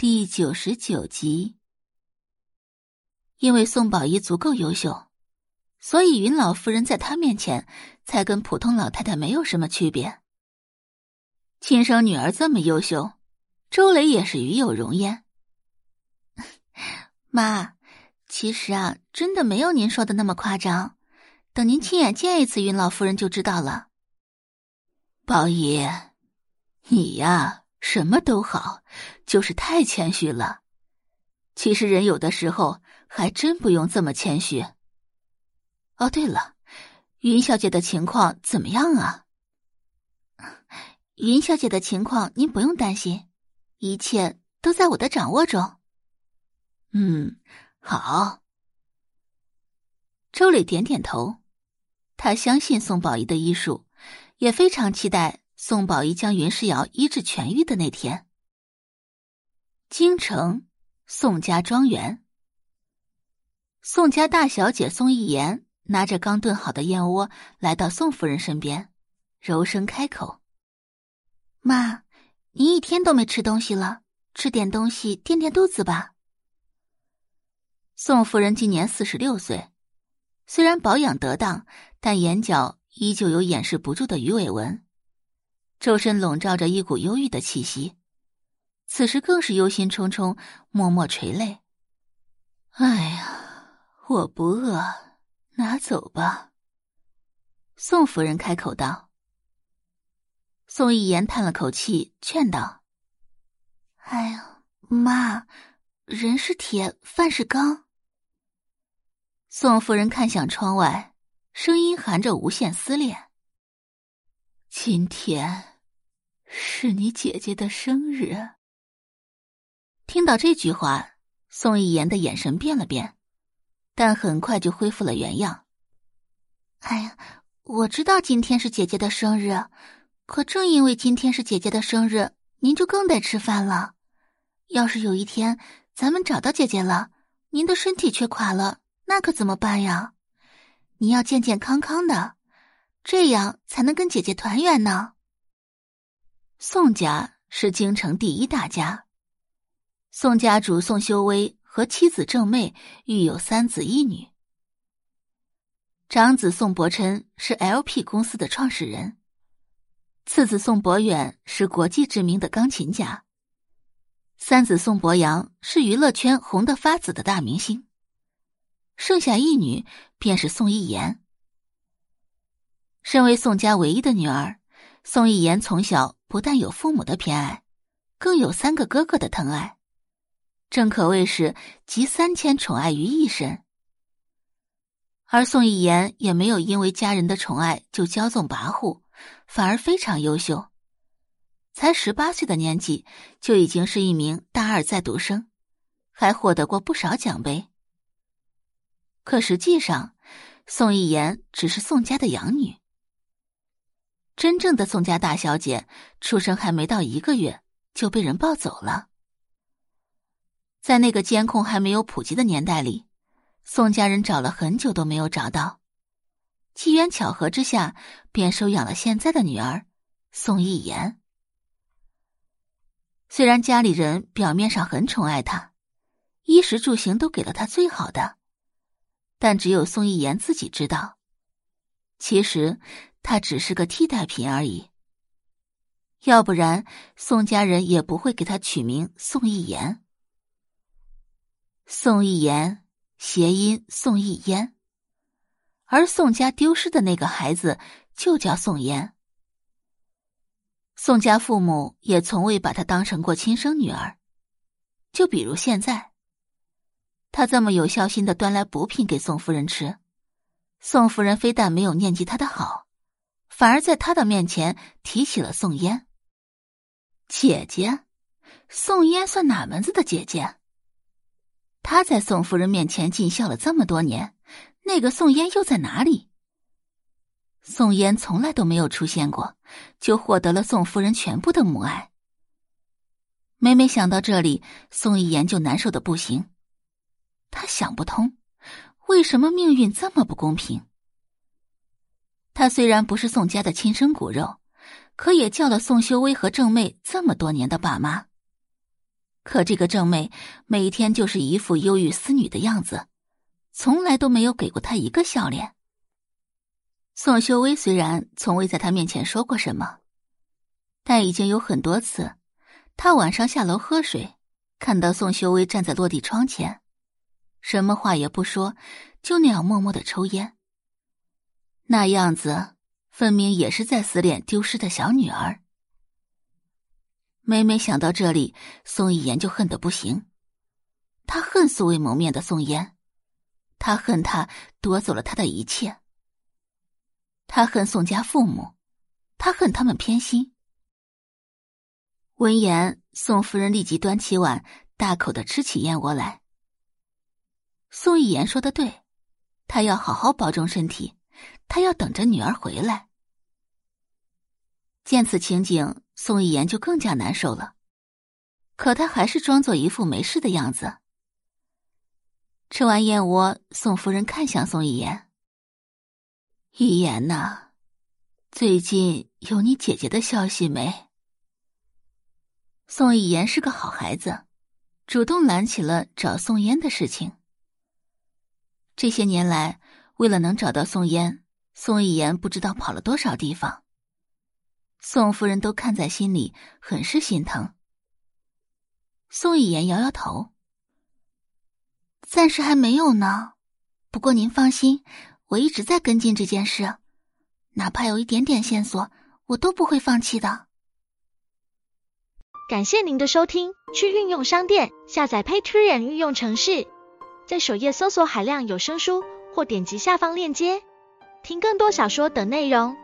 第九十九集。因为宋宝仪足够优秀，所以云老夫人在她面前才跟普通老太太没有什么区别。亲生女儿这么优秀，周雷也是与有荣焉。妈，其实啊，真的没有您说的那么夸张。等您亲眼见一次云老夫人就知道了。宝仪，你呀，什么都好，就是太谦虚了。其实人有的时候还真不用这么谦虚。哦，对了，云小姐的情况怎么样啊？云小姐的情况您不用担心，一切都在我的掌握中。嗯，好。周磊点点头。他相信宋宝仪的医术，也非常期待宋宝仪将云世瑶医治痊愈的那天。京城宋家庄园，宋家大小姐宋一言拿着刚炖好的燕窝来到宋夫人身边，柔声开口：“妈，您一天都没吃东西了，吃点东西垫垫肚子吧。”宋夫人今年四十六岁。虽然保养得当，但眼角依旧有掩饰不住的鱼尾纹，周身笼罩着一股忧郁的气息，此时更是忧心忡忡，默默垂泪。哎呀，我不饿，拿走吧。宋夫人开口道。宋一言叹了口气，劝道：“哎呀，妈，人是铁，饭是钢。”宋夫人看向窗外，声音含着无限思念。今天是你姐姐的生日。听到这句话，宋一言的眼神变了变，但很快就恢复了原样。哎呀，我知道今天是姐姐的生日，可正因为今天是姐姐的生日，您就更得吃饭了。要是有一天咱们找到姐姐了，您的身体却垮了。那可怎么办呀？你要健健康康的，这样才能跟姐姐团圆呢。宋家是京城第一大家，宋家主宋修威和妻子郑妹育有三子一女。长子宋伯琛是 LP 公司的创始人，次子宋伯远是国际知名的钢琴家，三子宋伯阳是娱乐圈红得发紫的大明星。剩下一女，便是宋一言。身为宋家唯一的女儿，宋一言从小不但有父母的偏爱，更有三个哥哥的疼爱，正可谓是集三千宠爱于一身。而宋一言也没有因为家人的宠爱就骄纵跋扈，反而非常优秀，才十八岁的年纪就已经是一名大二在读生，还获得过不少奖杯。可实际上，宋一言只是宋家的养女。真正的宋家大小姐出生还没到一个月就被人抱走了。在那个监控还没有普及的年代里，宋家人找了很久都没有找到，机缘巧合之下，便收养了现在的女儿宋一言。虽然家里人表面上很宠爱她，衣食住行都给了她最好的。但只有宋一言自己知道，其实他只是个替代品而已。要不然，宋家人也不会给他取名宋一言。宋一言谐音宋一烟，而宋家丢失的那个孩子就叫宋烟。宋家父母也从未把她当成过亲生女儿，就比如现在。他这么有孝心的端来补品给宋夫人吃，宋夫人非但没有念及他的好，反而在他的面前提起了宋嫣。姐姐，宋嫣算哪门子的姐姐？他在宋夫人面前尽孝了这么多年，那个宋嫣又在哪里？宋嫣从来都没有出现过，就获得了宋夫人全部的母爱。每每想到这里，宋一言就难受的不行。他想不通，为什么命运这么不公平。他虽然不是宋家的亲生骨肉，可也叫了宋修威和郑妹这么多年的爸妈。可这个正妹每天就是一副忧郁思女的样子，从来都没有给过他一个笑脸。宋修威虽然从未在他面前说过什么，但已经有很多次，他晚上下楼喝水，看到宋修威站在落地窗前，什么话也不说，就那样默默的抽烟。那样子，分明也是在思念丢失的小女儿。每每想到这里，宋一言就恨得不行。他恨素未谋面的宋嫣，他恨他夺走了他的一切。他恨宋家父母，他恨他们偏心。闻言，宋夫人立即端起碗，大口的吃起燕窝来。宋一言说的对，他要好好保重身体，他要等着女儿回来。见此情景。宋一言就更加难受了，可他还是装作一副没事的样子。吃完燕窝，宋夫人看向宋一言：“一言呐，最近有你姐姐的消息没？”宋一言是个好孩子，主动揽起了找宋嫣的事情。这些年来，为了能找到宋嫣，宋一言不知道跑了多少地方。宋夫人都看在心里，很是心疼。宋一言摇摇头：“暂时还没有呢。不过您放心，我一直在跟进这件事，哪怕有一点点线索，我都不会放弃的。”感谢您的收听，去运用商店下载 Patreon 运用城市，在首页搜索海量有声书，或点击下方链接听更多小说等内容。